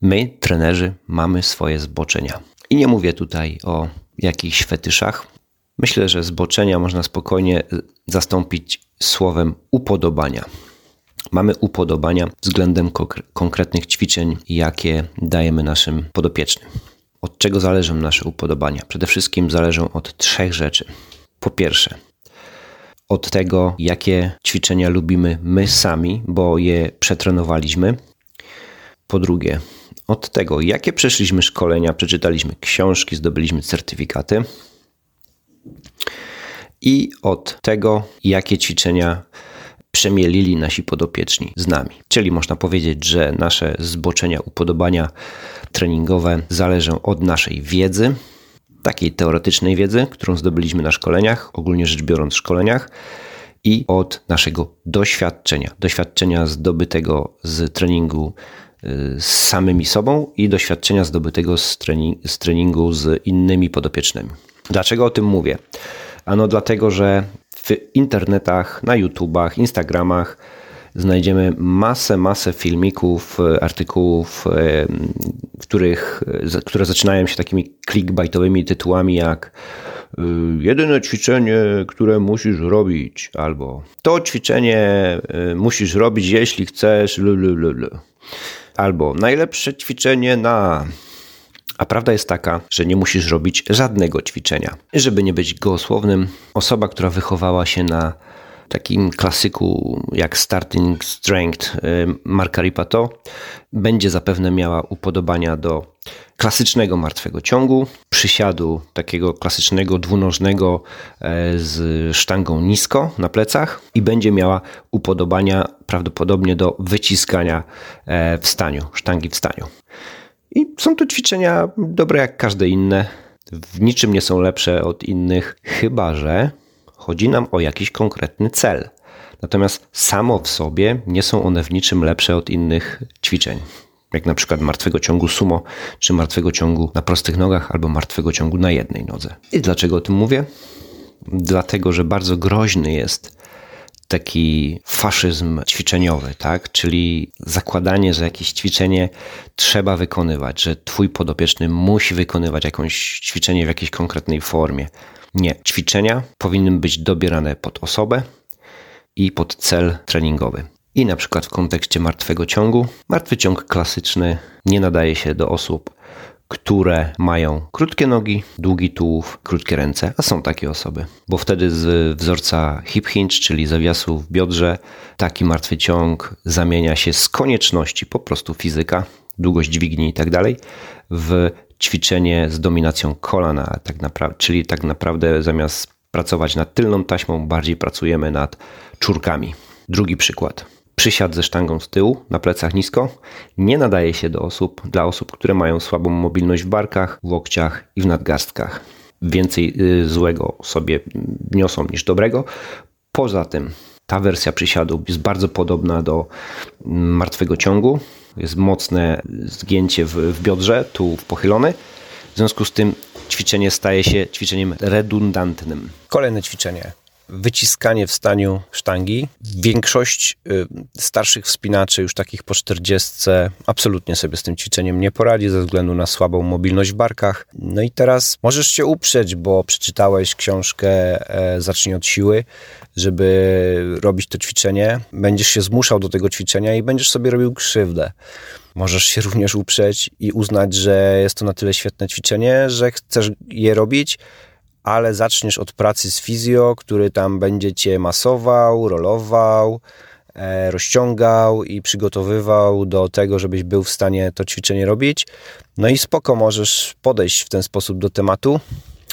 My, trenerzy, mamy swoje zboczenia. I nie mówię tutaj o jakichś fetyszach. Myślę, że zboczenia można spokojnie zastąpić słowem upodobania. Mamy upodobania względem konkretnych ćwiczeń, jakie dajemy naszym podopiecznym. Od czego zależą nasze upodobania? Przede wszystkim zależą od trzech rzeczy. Po pierwsze, od tego, jakie ćwiczenia lubimy my sami, bo je przetrenowaliśmy. Po drugie, od tego, jakie przeszliśmy szkolenia, przeczytaliśmy książki, zdobyliśmy certyfikaty. I od tego, jakie ćwiczenia przemielili nasi podopieczni z nami. Czyli można powiedzieć, że nasze zboczenia, upodobania treningowe zależą od naszej wiedzy, takiej teoretycznej wiedzy, którą zdobyliśmy na szkoleniach, ogólnie rzecz biorąc szkoleniach, i od naszego doświadczenia, doświadczenia zdobytego z treningu z samymi sobą i doświadczenia zdobytego z, trening, z treningu z innymi podopiecznymi. Dlaczego o tym mówię? Ano dlatego, że w internetach, na YouTubach, Instagramach znajdziemy masę, masę filmików, e, artykułów, e, których, e, które zaczynają się takimi clickbaitowymi tytułami jak jedyne ćwiczenie, które musisz robić, albo to ćwiczenie musisz robić, jeśli chcesz, lulululu. Albo najlepsze ćwiczenie na a prawda jest taka, że nie musisz robić żadnego ćwiczenia. Żeby nie być gołosłownym, osoba, która wychowała się na takim klasyku jak Starting Strength y, Marka Ripato będzie zapewne miała upodobania do klasycznego martwego ciągu, przysiadu takiego klasycznego dwunożnego e, z sztangą nisko na plecach i będzie miała upodobania prawdopodobnie do wyciskania e, w staniu, sztangi w staniu. I są to ćwiczenia dobre jak każde inne. W niczym nie są lepsze od innych, chyba że chodzi nam o jakiś konkretny cel. Natomiast samo w sobie nie są one w niczym lepsze od innych ćwiczeń. Jak na przykład martwego ciągu sumo, czy martwego ciągu na prostych nogach, albo martwego ciągu na jednej nodze. I dlaczego o tym mówię? Dlatego, że bardzo groźny jest taki faszyzm ćwiczeniowy, tak? Czyli zakładanie, że jakieś ćwiczenie trzeba wykonywać, że twój podopieczny musi wykonywać jakieś ćwiczenie w jakiejś konkretnej formie. Nie, ćwiczenia powinny być dobierane pod osobę i pod cel treningowy. I na przykład w kontekście martwego ciągu, martwy ciąg klasyczny nie nadaje się do osób które mają krótkie nogi, długi tułów, krótkie ręce, a są takie osoby. Bo wtedy z wzorca hip hinge, czyli zawiasu w biodrze, taki martwy ciąg zamienia się z konieczności po prostu fizyka, długość dźwigni i tak dalej, w ćwiczenie z dominacją kolana, tak naprawdę, czyli tak naprawdę zamiast pracować nad tylną taśmą, bardziej pracujemy nad czurkami. Drugi przykład przysiad ze sztangą z tyłu, na plecach nisko, nie nadaje się do osób, dla osób, które mają słabą mobilność w barkach, w łokciach i w nadgarstkach. Więcej y, złego sobie niosą niż dobrego. Poza tym ta wersja przysiadu jest bardzo podobna do mm, martwego ciągu. Jest mocne zgięcie w, w biodrze, tu pochylony. W związku z tym ćwiczenie staje się ćwiczeniem redundantnym. Kolejne ćwiczenie wyciskanie w staniu sztangi. Większość y, starszych wspinaczy, już takich po 40, absolutnie sobie z tym ćwiczeniem nie poradzi ze względu na słabą mobilność w barkach. No i teraz możesz się uprzeć, bo przeczytałeś książkę e, Zacznij od siły, żeby robić to ćwiczenie. Będziesz się zmuszał do tego ćwiczenia i będziesz sobie robił krzywdę. Możesz się również uprzeć i uznać, że jest to na tyle świetne ćwiczenie, że chcesz je robić, ale zaczniesz od pracy z fizjo, który tam będzie cię masował, rolował, e, rozciągał i przygotowywał do tego, żebyś był w stanie to ćwiczenie robić. No i spoko, możesz podejść w ten sposób do tematu,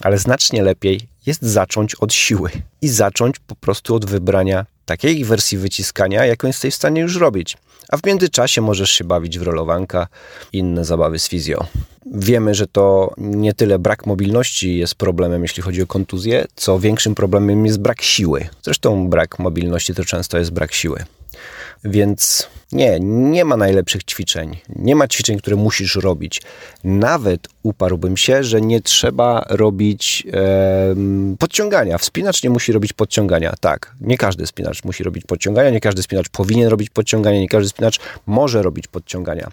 ale znacznie lepiej jest zacząć od siły i zacząć po prostu od wybrania takiej wersji wyciskania, jaką jesteś w stanie już robić. A w międzyczasie możesz się bawić w rolowanka, inne zabawy z fizjo. Wiemy, że to nie tyle brak mobilności jest problemem, jeśli chodzi o kontuzję, co większym problemem jest brak siły. Zresztą brak mobilności to często jest brak siły. Więc nie, nie ma najlepszych ćwiczeń. Nie ma ćwiczeń, które musisz robić. Nawet uparłbym się, że nie trzeba robić e, podciągania. Wspinacz nie musi robić podciągania. Tak, nie każdy spinacz musi robić podciągania, nie każdy spinacz powinien robić podciągania, nie każdy spinacz może robić podciągania.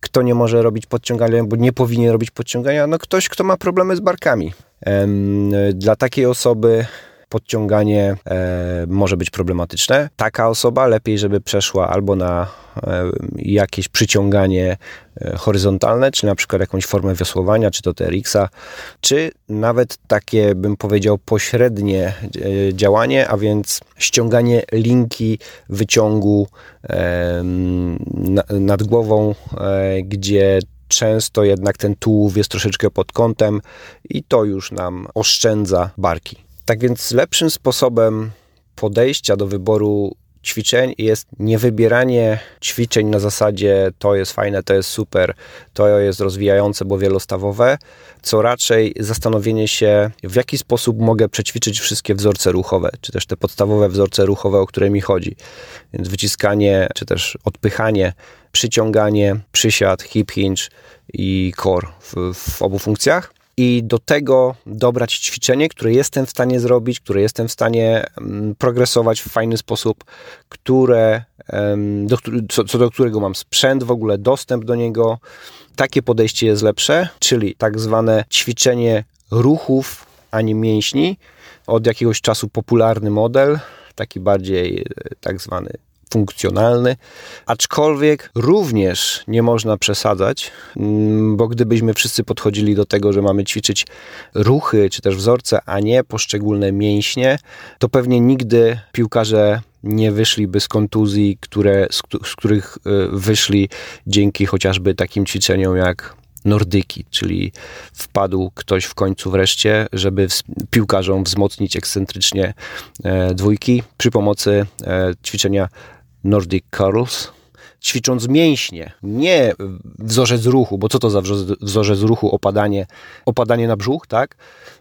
Kto nie może robić podciągania, bo nie powinien robić podciągania? No ktoś, kto ma problemy z barkami. Dla takiej osoby podciąganie e, może być problematyczne. Taka osoba lepiej, żeby przeszła albo na e, jakieś przyciąganie e, horyzontalne, czy na przykład jakąś formę wiosłowania, czy to TRX-a, czy nawet takie, bym powiedział, pośrednie e, działanie, a więc ściąganie linki wyciągu e, nad głową, gdzie często jednak ten tułów jest troszeczkę pod kątem i to już nam oszczędza barki. Tak więc lepszym sposobem podejścia do wyboru ćwiczeń jest niewybieranie ćwiczeń na zasadzie to jest fajne, to jest super, to jest rozwijające, bo wielostawowe, co raczej zastanowienie się, w jaki sposób mogę przećwiczyć wszystkie wzorce ruchowe, czy też te podstawowe wzorce ruchowe, o które mi chodzi. Więc wyciskanie, czy też odpychanie, przyciąganie, przysiad, hip hinge i core w, w obu funkcjach i do tego dobrać ćwiczenie, które jestem w stanie zrobić, które jestem w stanie mm, progresować w fajny sposób, które, do, co, co do którego mam sprzęt, w ogóle dostęp do niego. Takie podejście jest lepsze, czyli tak zwane ćwiczenie ruchów, a nie mięśni. Od jakiegoś czasu popularny model, taki bardziej e, tak zwany funkcjonalny, aczkolwiek również nie można przesadzać, mm, bo gdybyśmy wszyscy podchodzili do tego, że mamy ćwiczyć ruchy czy też wzorce, a nie poszczególne mięśnie, to pewnie nigdy piłkarze nie wyszliby z kontuzji, które, z, z których y, wyszli dzięki chociażby takim ćwiczeniom jak nordyki, czyli wpadł ktoś w końcu wreszcie, żeby piłkarzom wzmocnić ekscentrycznie e, dwójki przy pomocy e, ćwiczenia Nordic Curls, ćwicząc mięśnie, nie wzorzec ruchu, bo co to za wzorzec ruchu, opadanie, opadanie na brzuch, tak?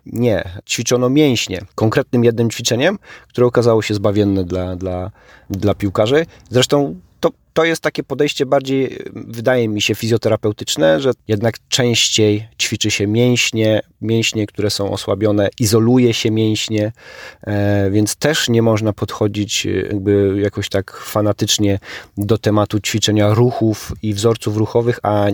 Nie, ćwiczono mięśnie konkretnym jednym ćwiczeniem, które okazało się zbawienne dla, dla, dla piłkarzy. Zresztą to jest takie podejście bardziej, wydaje mi się, fizjoterapeutyczne, że jednak częściej ćwiczy się mięśnie, mięśnie, które są osłabione, izoluje się mięśnie, e, więc też nie można podchodzić e, jakby jakoś tak fanatycznie do tematu ćwiczenia ruchów i wzorców ruchowych, a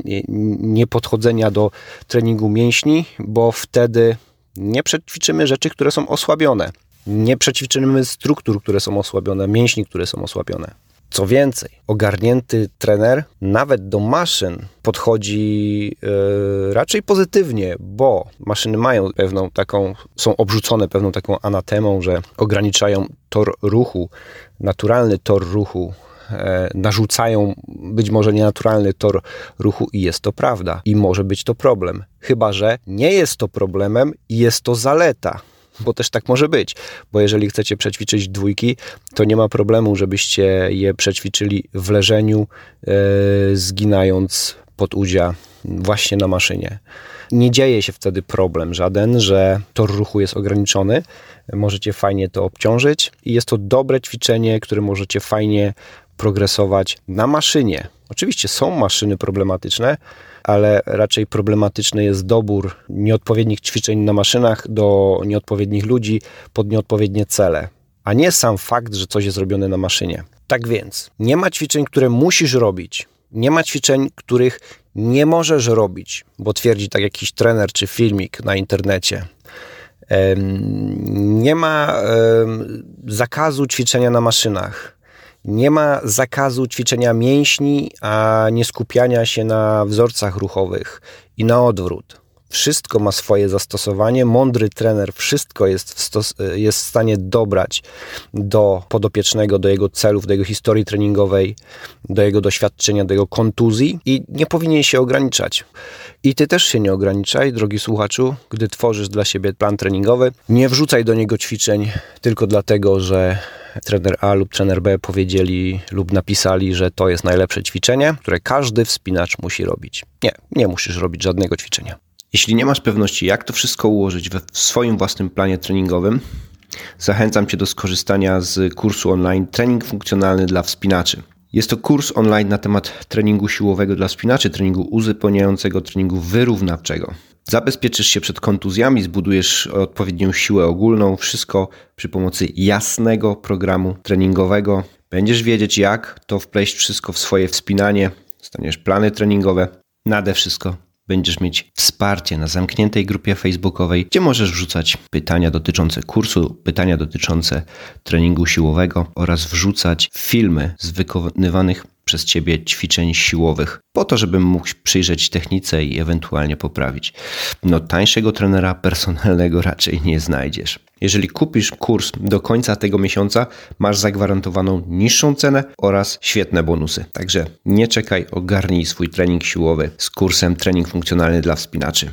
nie podchodzenia do treningu mięśni, bo wtedy nie przećwiczymy rzeczy, które są osłabione. Nie przećwiczymy struktur, które są osłabione, mięśni, które są osłabione. Co więcej, ogarnięty trener nawet do maszyn podchodzi yy, raczej pozytywnie, bo maszyny mają pewną taką, są obrzucone pewną taką anatemą, że ograniczają tor ruchu, naturalny tor ruchu e, narzucają być może nienaturalny tor ruchu i jest to prawda. I może być to problem. Chyba, że nie jest to problemem i jest to zaleta bo też tak może być, bo jeżeli chcecie przećwiczyć dwójki, to nie ma problemu, żebyście je przećwiczyli w leżeniu, e, zginając pod udzia właśnie na maszynie. Nie dzieje się wtedy problem żaden, że tor ruchu jest ograniczony. Możecie fajnie to obciążyć i jest to dobre ćwiczenie, które możecie fajnie progresować na maszynie. Oczywiście są maszyny problematyczne, ale raczej problematyczny jest dobór nieodpowiednich ćwiczeń na maszynach do nieodpowiednich ludzi pod nieodpowiednie cele, a nie sam fakt, że coś jest robione na maszynie. Tak więc, nie ma ćwiczeń, które musisz robić. Nie ma ćwiczeń, których nie możesz robić, bo twierdzi tak jakiś trener czy filmik na internecie. Nie ma zakazu ćwiczenia na maszynach. Nie ma zakazu ćwiczenia mięśni, a nie skupiania się na wzorcach ruchowych i na odwrót. Wszystko ma swoje zastosowanie. Mądry trener wszystko jest w, stos- jest w stanie dobrać do podopiecznego, do jego celów, do jego historii treningowej, do jego doświadczenia, do jego kontuzji i nie powinien się ograniczać. I ty też się nie ograniczaj, drogi słuchaczu, gdy tworzysz dla siebie plan treningowy. Nie wrzucaj do niego ćwiczeń tylko dlatego, że trener A lub trener B powiedzieli lub napisali, że to jest najlepsze ćwiczenie, które każdy wspinacz musi robić. Nie, nie musisz robić żadnego ćwiczenia. Jeśli nie masz pewności, jak to wszystko ułożyć w swoim własnym planie treningowym, zachęcam Cię do skorzystania z kursu online Trening Funkcjonalny dla Wspinaczy. Jest to kurs online na temat treningu siłowego dla wspinaczy, treningu uzupełniającego, treningu wyrównawczego. Zabezpieczysz się przed kontuzjami, zbudujesz odpowiednią siłę ogólną, wszystko przy pomocy jasnego programu treningowego. Będziesz wiedzieć, jak to wpleść wszystko w swoje wspinanie, staniesz plany treningowe nade wszystko będziesz mieć wsparcie na zamkniętej grupie facebookowej, gdzie możesz wrzucać pytania dotyczące kursu, pytania dotyczące treningu siłowego oraz wrzucać filmy z wykonywanych przez ciebie ćwiczeń siłowych, po to, żebym mógł przyjrzeć technice i ewentualnie poprawić. No, tańszego trenera personalnego raczej nie znajdziesz. Jeżeli kupisz kurs do końca tego miesiąca, masz zagwarantowaną niższą cenę oraz świetne bonusy. Także nie czekaj, ogarnij swój trening siłowy z kursem Trening Funkcjonalny dla Wspinaczy.